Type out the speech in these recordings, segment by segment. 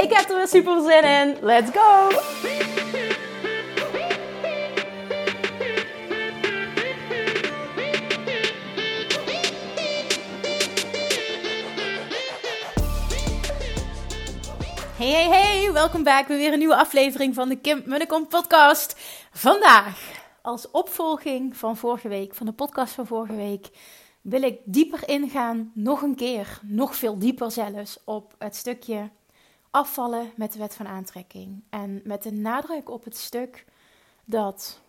Ik heb er weer super zin in. Let's go! Hey, hey, hey, welkom bij weer een nieuwe aflevering van de Kim Munnekom podcast. Vandaag, als opvolging van vorige week, van de podcast van vorige week, wil ik dieper ingaan, nog een keer, nog veel dieper zelfs, op het stukje afvallen met de wet van aantrekking. En met de nadruk op het stuk dat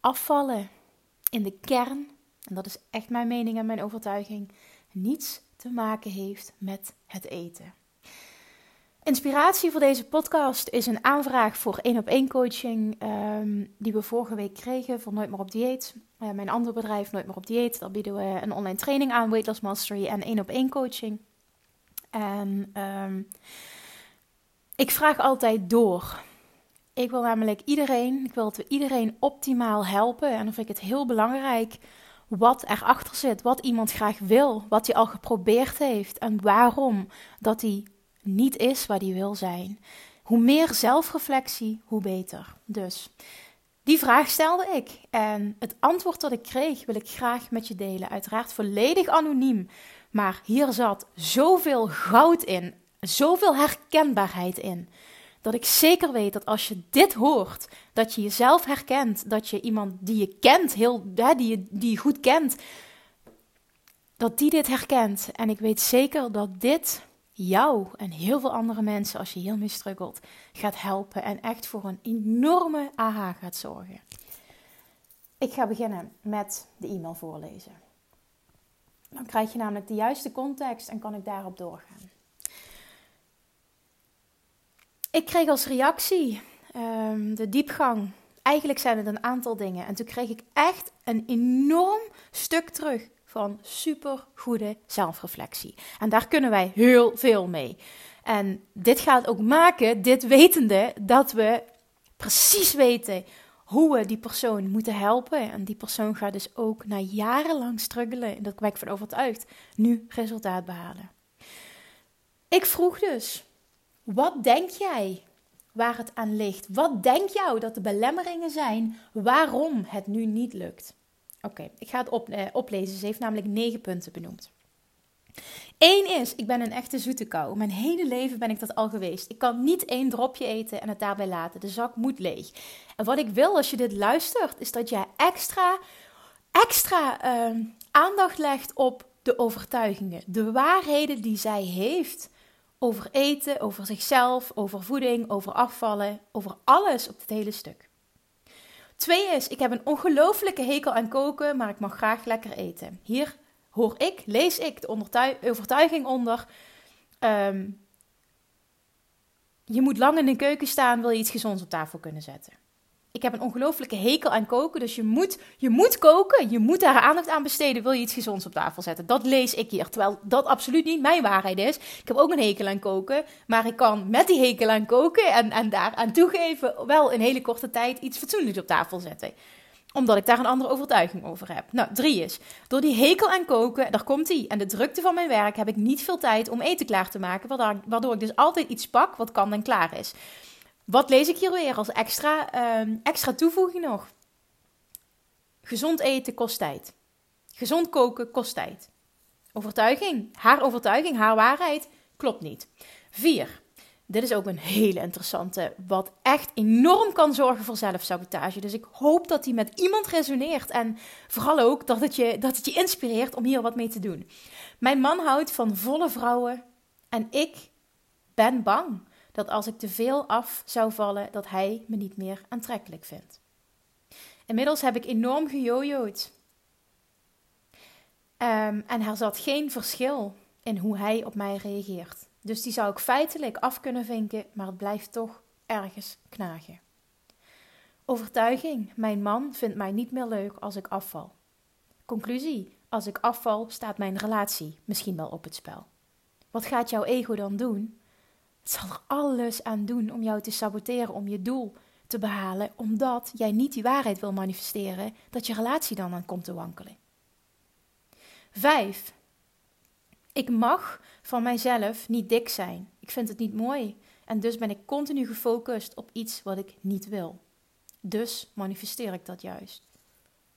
afvallen in de kern, en dat is echt mijn mening en mijn overtuiging, niets te maken heeft met het eten. Inspiratie voor deze podcast is een aanvraag voor één op één coaching ehm, die we vorige week kregen voor Nooit meer op dieet. Uh, mijn andere bedrijf Nooit meer op dieet, daar bieden we een online training aan, Weight Loss Mastery en één op één coaching. En um, ik vraag altijd door. Ik wil namelijk iedereen, ik wil dat we iedereen optimaal helpen. En dan vind ik het heel belangrijk wat erachter zit, wat iemand graag wil, wat hij al geprobeerd heeft en waarom dat hij niet is waar hij wil zijn. Hoe meer zelfreflectie, hoe beter. Dus die vraag stelde ik. En het antwoord dat ik kreeg wil ik graag met je delen. Uiteraard volledig anoniem. Maar hier zat zoveel goud in, zoveel herkenbaarheid in. Dat ik zeker weet dat als je dit hoort, dat je jezelf herkent, dat je iemand die je kent, heel, die, je, die goed kent, dat die dit herkent. En ik weet zeker dat dit jou en heel veel andere mensen, als je hiermee struggelt, gaat helpen en echt voor een enorme aha gaat zorgen. Ik ga beginnen met de e-mail voorlezen. Dan krijg je namelijk de juiste context en kan ik daarop doorgaan. Ik kreeg als reactie um, de diepgang. Eigenlijk zijn het een aantal dingen. En toen kreeg ik echt een enorm stuk terug van super goede zelfreflectie. En daar kunnen wij heel veel mee. En dit gaat ook maken, dit wetende, dat we precies weten hoe we die persoon moeten helpen. En die persoon gaat dus ook na jarenlang struggelen, en daar ben ik van overtuigd, nu resultaat behalen. Ik vroeg dus, wat denk jij waar het aan ligt? Wat denk jou dat de belemmeringen zijn waarom het nu niet lukt? Oké, ik ga het op, eh, oplezen. Ze heeft namelijk negen punten benoemd. Eén is, ik ben een echte zoete kou. Mijn hele leven ben ik dat al geweest. Ik kan niet één dropje eten en het daarbij laten. De zak moet leeg. En wat ik wil als je dit luistert, is dat jij extra, extra uh, aandacht legt op de overtuigingen. De waarheden die zij heeft over eten, over zichzelf, over voeding, over afvallen, over alles op het hele stuk. Twee is, ik heb een ongelofelijke hekel aan koken, maar ik mag graag lekker eten. Hier hoor ik, lees ik de overtuiging onder. Um, je moet lang in de keuken staan, wil je iets gezonds op tafel kunnen zetten. Ik heb een ongelofelijke hekel aan koken, dus je moet, je moet koken, je moet daar aandacht aan besteden, wil je iets gezonds op tafel zetten. Dat lees ik hier, terwijl dat absoluut niet mijn waarheid is. Ik heb ook een hekel aan koken, maar ik kan met die hekel aan koken en, en daar aan toegeven wel in hele korte tijd iets fatsoenlijks op tafel zetten omdat ik daar een andere overtuiging over heb. Nou, drie is, door die hekel aan koken, daar komt die. En de drukte van mijn werk heb ik niet veel tijd om eten klaar te maken, waardoor, ik dus altijd iets pak wat kan en klaar is. Wat lees ik hier weer als extra, uh, extra toevoeging nog? Gezond eten kost tijd. Gezond koken kost tijd. Overtuiging, haar overtuiging, haar waarheid klopt niet. Vier, dit is ook een hele interessante, wat echt enorm kan zorgen voor zelfsabotage. Dus ik hoop dat die met iemand resoneert. En vooral ook dat het, je, dat het je inspireert om hier wat mee te doen. Mijn man houdt van volle vrouwen. En ik ben bang dat als ik te veel af zou vallen, dat hij me niet meer aantrekkelijk vindt. Inmiddels heb ik enorm gejojoed. Um, en er zat geen verschil in hoe hij op mij reageert. Dus die zou ik feitelijk af kunnen vinken, maar het blijft toch ergens knagen. Overtuiging: mijn man vindt mij niet meer leuk als ik afval. Conclusie: als ik afval, staat mijn relatie misschien wel op het spel. Wat gaat jouw ego dan doen? Het zal er alles aan doen om jou te saboteren, om je doel te behalen, omdat jij niet die waarheid wil manifesteren, dat je relatie dan aan komt te wankelen. Vijf. Ik mag van mijzelf niet dik zijn. Ik vind het niet mooi. En dus ben ik continu gefocust op iets wat ik niet wil. Dus manifesteer ik dat juist.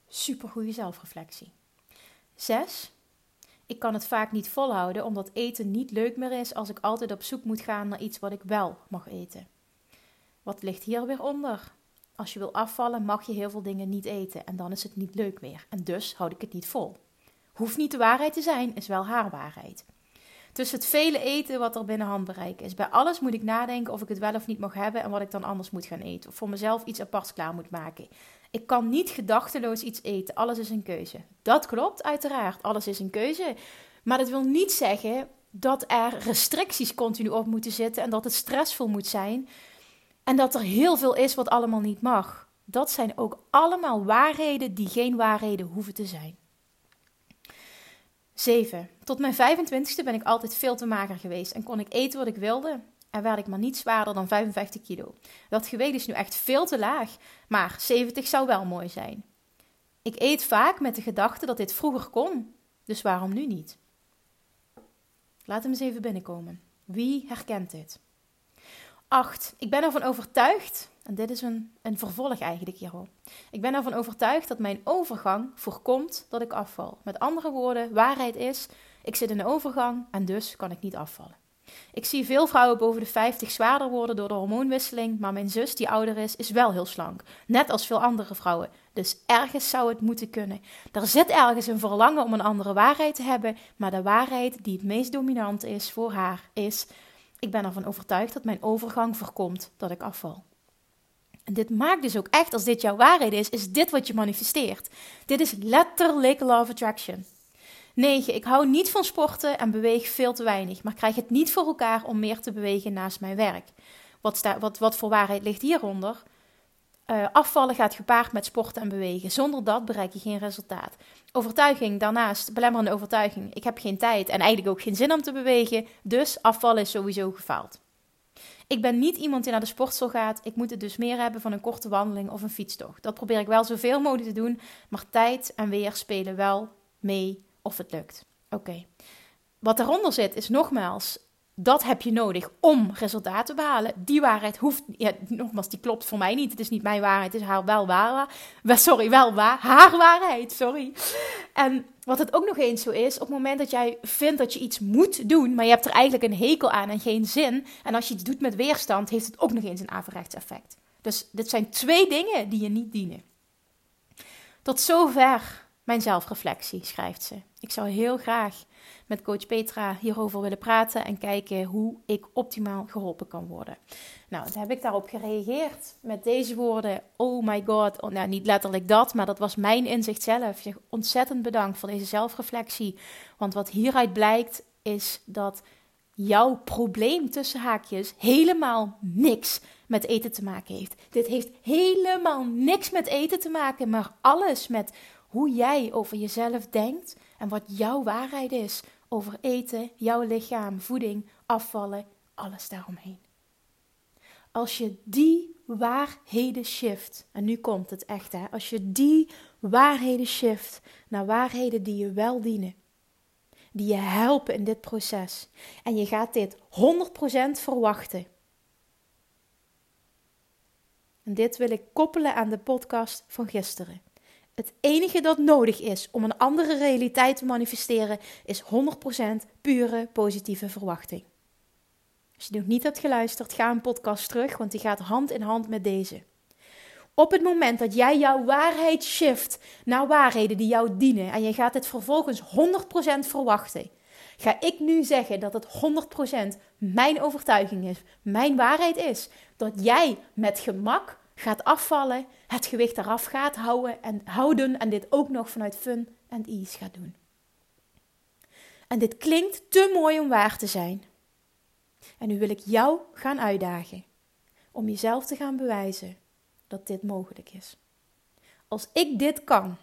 Super goede zelfreflectie. Zes. Ik kan het vaak niet volhouden omdat eten niet leuk meer is als ik altijd op zoek moet gaan naar iets wat ik wel mag eten. Wat ligt hier weer onder? Als je wil afvallen, mag je heel veel dingen niet eten en dan is het niet leuk meer. En dus houd ik het niet vol. Hoeft niet de waarheid te zijn, is wel haar waarheid. Tussen het vele eten wat er binnen handbereik is. Bij alles moet ik nadenken of ik het wel of niet mag hebben en wat ik dan anders moet gaan eten. Of voor mezelf iets aparts klaar moet maken. Ik kan niet gedachteloos iets eten. Alles is een keuze. Dat klopt, uiteraard. Alles is een keuze. Maar dat wil niet zeggen dat er restricties continu op moeten zitten en dat het stressvol moet zijn. En dat er heel veel is wat allemaal niet mag. Dat zijn ook allemaal waarheden die geen waarheden hoeven te zijn. 7. Tot mijn 25ste ben ik altijd veel te mager geweest en kon ik eten wat ik wilde. En werd ik maar niet zwaarder dan 55 kilo. Dat gewicht is nu echt veel te laag, maar 70 zou wel mooi zijn. Ik eet vaak met de gedachte dat dit vroeger kon, dus waarom nu niet? Laat hem eens even binnenkomen. Wie herkent dit? 8. Ik ben ervan overtuigd, en dit is een, een vervolg eigenlijk hierop. Ik ben ervan overtuigd dat mijn overgang voorkomt dat ik afval. Met andere woorden, waarheid is, ik zit in een overgang en dus kan ik niet afvallen. Ik zie veel vrouwen boven de 50 zwaarder worden door de hormoonwisseling, maar mijn zus, die ouder is, is wel heel slank. Net als veel andere vrouwen. Dus ergens zou het moeten kunnen. Er zit ergens een verlangen om een andere waarheid te hebben, maar de waarheid die het meest dominant is voor haar is: ik ben ervan overtuigd dat mijn overgang voorkomt dat ik afval. En dit maakt dus ook echt, als dit jouw waarheid is, is dit wat je manifesteert. Dit is letterlijk love attraction. 9. Ik hou niet van sporten en beweeg veel te weinig, maar krijg het niet voor elkaar om meer te bewegen naast mijn werk. Wat, sta, wat, wat voor waarheid ligt hieronder? Uh, afvallen gaat gepaard met sporten en bewegen. Zonder dat bereik je geen resultaat. Overtuiging daarnaast, belemmerende overtuiging. Ik heb geen tijd en eigenlijk ook geen zin om te bewegen, dus afvallen is sowieso gefaald. Ik ben niet iemand die naar de sportschool gaat. Ik moet het dus meer hebben van een korte wandeling of een fietstocht. Dat probeer ik wel zoveel mogelijk te doen, maar tijd en weer spelen wel mee of het lukt. Oké. Wat daaronder zit is nogmaals, dat heb je nodig om resultaten te behalen. Die waarheid hoeft, nogmaals, die klopt voor mij niet. Het is niet mijn waarheid, het is haar wel waar. Sorry, wel waar. Haar waarheid, sorry. En wat het ook nog eens zo is, op het moment dat jij vindt dat je iets moet doen, maar je hebt er eigenlijk een hekel aan en geen zin. En als je iets doet met weerstand, heeft het ook nog eens een averechts effect. Dus dit zijn twee dingen die je niet dienen. Tot zover mijn zelfreflectie, schrijft ze. Ik zou heel graag met coach Petra hierover willen praten en kijken hoe ik optimaal geholpen kan worden. Nou, dan heb ik daarop gereageerd met deze woorden: Oh my god, oh, nou niet letterlijk dat, maar dat was mijn inzicht zelf. Je ontzettend bedankt voor deze zelfreflectie. Want wat hieruit blijkt is dat jouw probleem tussen haakjes helemaal niks met eten te maken heeft. Dit heeft helemaal niks met eten te maken, maar alles met hoe jij over jezelf denkt en wat jouw waarheid is over eten, jouw lichaam, voeding, afvallen, alles daaromheen. Als je die waarheden shift, en nu komt het echt hè, als je die waarheden shift naar waarheden die je wel dienen, die je helpen in dit proces, en je gaat dit 100% verwachten. En dit wil ik koppelen aan de podcast van gisteren. Het enige dat nodig is om een andere realiteit te manifesteren is 100% pure positieve verwachting. Als je nog niet hebt geluisterd, ga een podcast terug, want die gaat hand in hand met deze. Op het moment dat jij jouw waarheid shift naar waarheden die jou dienen en je gaat het vervolgens 100% verwachten, ga ik nu zeggen dat het 100% mijn overtuiging is, mijn waarheid is, dat jij met gemak gaat afvallen, het gewicht eraf gaat houden en, houden en dit ook nog vanuit fun en ease gaat doen. En dit klinkt te mooi om waar te zijn. En nu wil ik jou gaan uitdagen om jezelf te gaan bewijzen dat dit mogelijk is. Als ik dit kan,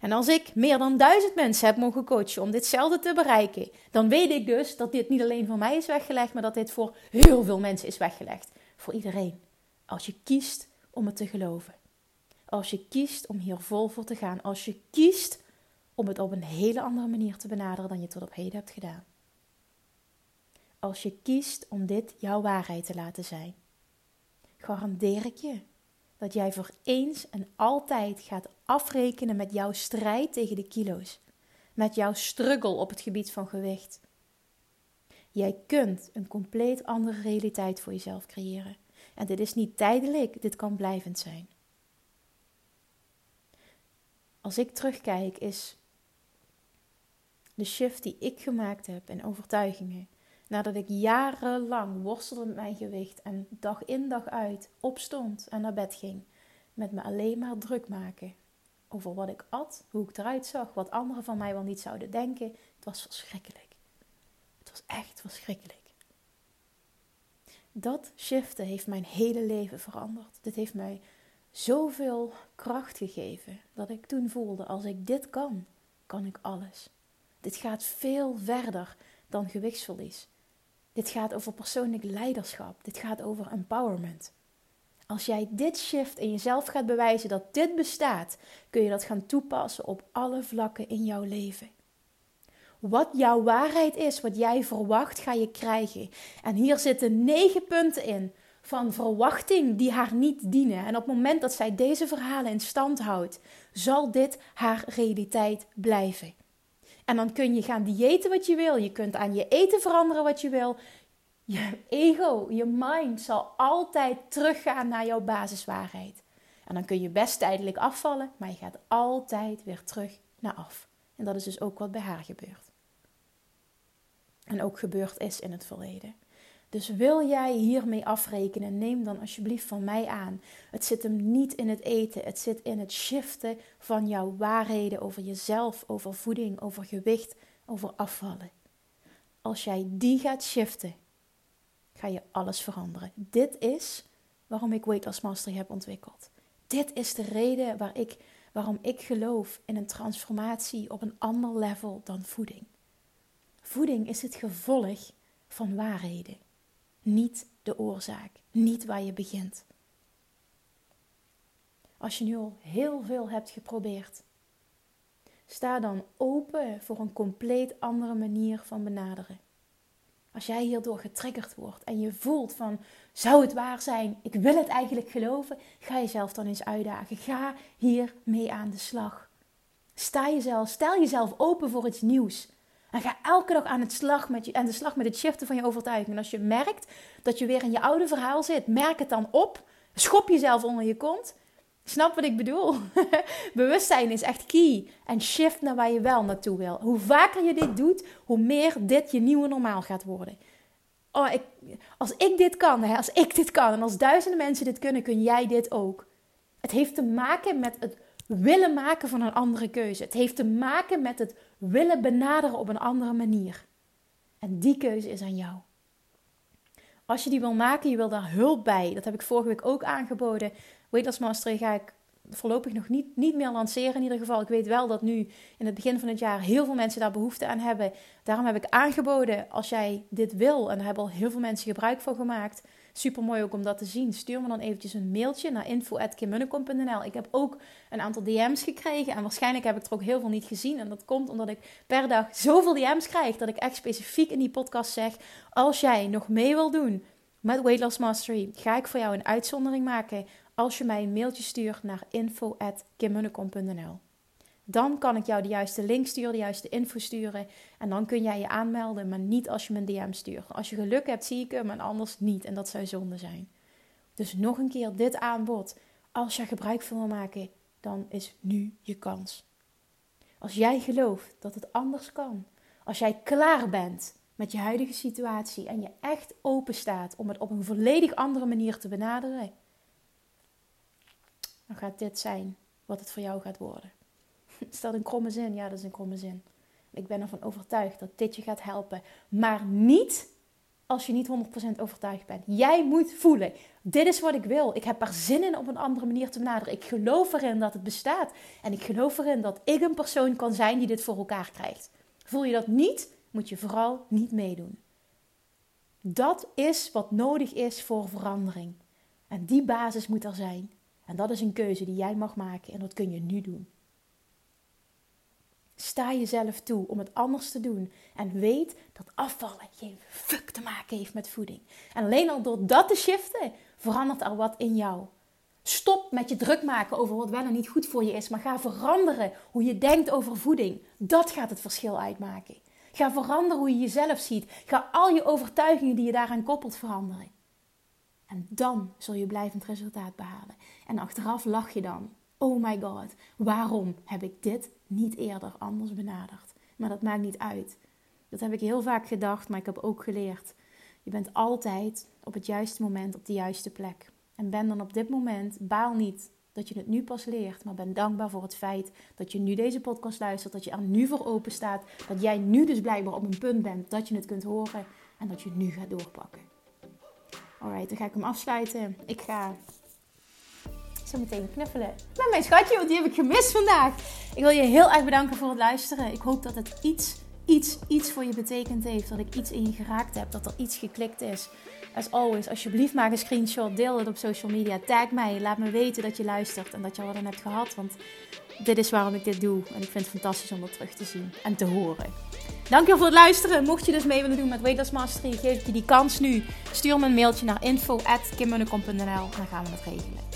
en als ik meer dan duizend mensen heb mogen coachen om ditzelfde te bereiken, dan weet ik dus dat dit niet alleen voor mij is weggelegd, maar dat dit voor heel veel mensen is weggelegd. Voor iedereen. Als je kiest om het te geloven. Als je kiest om hier vol voor te gaan. Als je kiest om het op een hele andere manier te benaderen dan je tot op heden hebt gedaan. Als je kiest om dit jouw waarheid te laten zijn, garandeer ik je dat jij voor eens en altijd gaat afrekenen met jouw strijd tegen de kilo's, met jouw struggle op het gebied van gewicht. Jij kunt een compleet andere realiteit voor jezelf creëren. En dit is niet tijdelijk, dit kan blijvend zijn. Als ik terugkijk, is de shift die ik gemaakt heb in overtuigingen, nadat ik jarenlang worstelde met mijn gewicht en dag in dag uit opstond en naar bed ging, met me alleen maar druk maken over wat ik at, hoe ik eruit zag, wat anderen van mij wel niet zouden denken. Het was verschrikkelijk. Het was echt verschrikkelijk. Dat shiften heeft mijn hele leven veranderd. Dit heeft mij zoveel kracht gegeven dat ik toen voelde: als ik dit kan, kan ik alles. Dit gaat veel verder dan gewichtsverlies. Dit gaat over persoonlijk leiderschap. Dit gaat over empowerment. Als jij dit shift in jezelf gaat bewijzen dat dit bestaat, kun je dat gaan toepassen op alle vlakken in jouw leven. Wat jouw waarheid is, wat jij verwacht, ga je krijgen. En hier zitten negen punten in van verwachting die haar niet dienen. En op het moment dat zij deze verhalen in stand houdt, zal dit haar realiteit blijven. En dan kun je gaan diëten wat je wil. Je kunt aan je eten veranderen wat je wil. Je ego, je mind zal altijd teruggaan naar jouw basiswaarheid. En dan kun je best tijdelijk afvallen, maar je gaat altijd weer terug naar af. En dat is dus ook wat bij haar gebeurt. En ook gebeurd is in het verleden. Dus wil jij hiermee afrekenen, neem dan alsjeblieft van mij aan. Het zit hem niet in het eten, het zit in het shiften van jouw waarheden over jezelf, over voeding, over gewicht, over afvallen. Als jij die gaat shiften, ga je alles veranderen. Dit is waarom ik Weight Loss Mastery heb ontwikkeld. Dit is de reden waar ik, waarom ik geloof in een transformatie op een ander level dan voeding. Voeding is het gevolg van waarheden niet de oorzaak, niet waar je begint. Als je nu al heel veel hebt geprobeerd, sta dan open voor een compleet andere manier van benaderen. Als jij hierdoor getriggerd wordt en je voelt van zou het waar zijn, ik wil het eigenlijk geloven, ga jezelf dan eens uitdagen. Ga hier mee aan de slag. Sta jezelf, stel jezelf open voor iets nieuws. En ga elke dag aan, het slag met je, aan de slag met het shiften van je overtuiging. En als je merkt dat je weer in je oude verhaal zit, merk het dan op. Schop jezelf onder je kont. Snap wat ik bedoel? Bewustzijn is echt key. En shift naar waar je wel naartoe wil. Hoe vaker je dit doet, hoe meer dit je nieuwe normaal gaat worden. Oh, ik, als ik dit kan, hè, als ik dit kan en als duizenden mensen dit kunnen, kun jij dit ook. Het heeft te maken met het willen maken van een andere keuze. Het heeft te maken met het willen benaderen op een andere manier. En die keuze is aan jou. Als je die wil maken, je wil daar hulp bij. Dat heb ik vorige week ook aangeboden. Weight Loss Mastery ga ik voorlopig nog niet, niet meer lanceren in ieder geval. Ik weet wel dat nu in het begin van het jaar heel veel mensen daar behoefte aan hebben. Daarom heb ik aangeboden, als jij dit wil, en daar hebben al heel veel mensen gebruik van gemaakt Super mooi ook om dat te zien. Stuur me dan eventjes een mailtje naar info.kimmunnekom.nl. Ik heb ook een aantal DM's gekregen. En waarschijnlijk heb ik er ook heel veel niet gezien. En dat komt omdat ik per dag zoveel DM's krijg. Dat ik echt specifiek in die podcast zeg. Als jij nog mee wil doen met Weight Loss Mastery. Ga ik voor jou een uitzondering maken. Als je mij een mailtje stuurt naar info.kimmunnekom.nl. Dan kan ik jou de juiste link sturen, de juiste info sturen. En dan kun jij je aanmelden, maar niet als je me een DM stuurt. Als je geluk hebt, zie ik hem, en anders niet. En dat zou zonde zijn. Dus nog een keer dit aanbod. Als je gebruik van wil maken, dan is nu je kans. Als jij gelooft dat het anders kan. Als jij klaar bent met je huidige situatie en je echt open staat om het op een volledig andere manier te benaderen, dan gaat dit zijn wat het voor jou gaat worden. Is dat een kromme zin? Ja, dat is een kromme zin. Ik ben ervan overtuigd dat dit je gaat helpen. Maar niet als je niet 100% overtuigd bent. Jij moet voelen, dit is wat ik wil. Ik heb er zin in op een andere manier te benaderen. Ik geloof erin dat het bestaat. En ik geloof erin dat ik een persoon kan zijn die dit voor elkaar krijgt. Voel je dat niet, moet je vooral niet meedoen. Dat is wat nodig is voor verandering. En die basis moet er zijn. En dat is een keuze die jij mag maken en dat kun je nu doen. Sta jezelf toe om het anders te doen. En weet dat afvallen geen fuck te maken heeft met voeding. En alleen al door dat te shiften, verandert er wat in jou. Stop met je druk maken over wat wel en niet goed voor je is. Maar ga veranderen hoe je denkt over voeding. Dat gaat het verschil uitmaken. Ga veranderen hoe je jezelf ziet. Ga al je overtuigingen die je daaraan koppelt veranderen. En dan zul je blijvend resultaat behalen. En achteraf lach je dan. Oh my god, waarom heb ik dit niet eerder anders benaderd? Maar dat maakt niet uit. Dat heb ik heel vaak gedacht, maar ik heb ook geleerd. Je bent altijd op het juiste moment op de juiste plek. En ben dan op dit moment, baal niet dat je het nu pas leert, maar ben dankbaar voor het feit dat je nu deze podcast luistert, dat je er nu voor open staat, dat jij nu dus blijkbaar op een punt bent dat je het kunt horen en dat je nu gaat doorpakken. Alright, dan ga ik hem afsluiten. Ik ga zo meteen knuffelen met mijn schatje, want die heb ik gemist vandaag. Ik wil je heel erg bedanken voor het luisteren. Ik hoop dat het iets, iets, iets voor je betekend heeft. Dat ik iets in je geraakt heb, dat er iets geklikt is. As always, alsjeblieft maak een screenshot, deel het op social media, tag mij, laat me weten dat je luistert en dat je wat aan hebt gehad. Want dit is waarom ik dit doe en ik vind het fantastisch om dat terug te zien en te horen. Dankjewel voor het luisteren. Mocht je dus mee willen doen met Weightless Mastery, geef ik je die kans nu. Stuur me een mailtje naar info.kimmunnekom.nl en dan gaan we het regelen.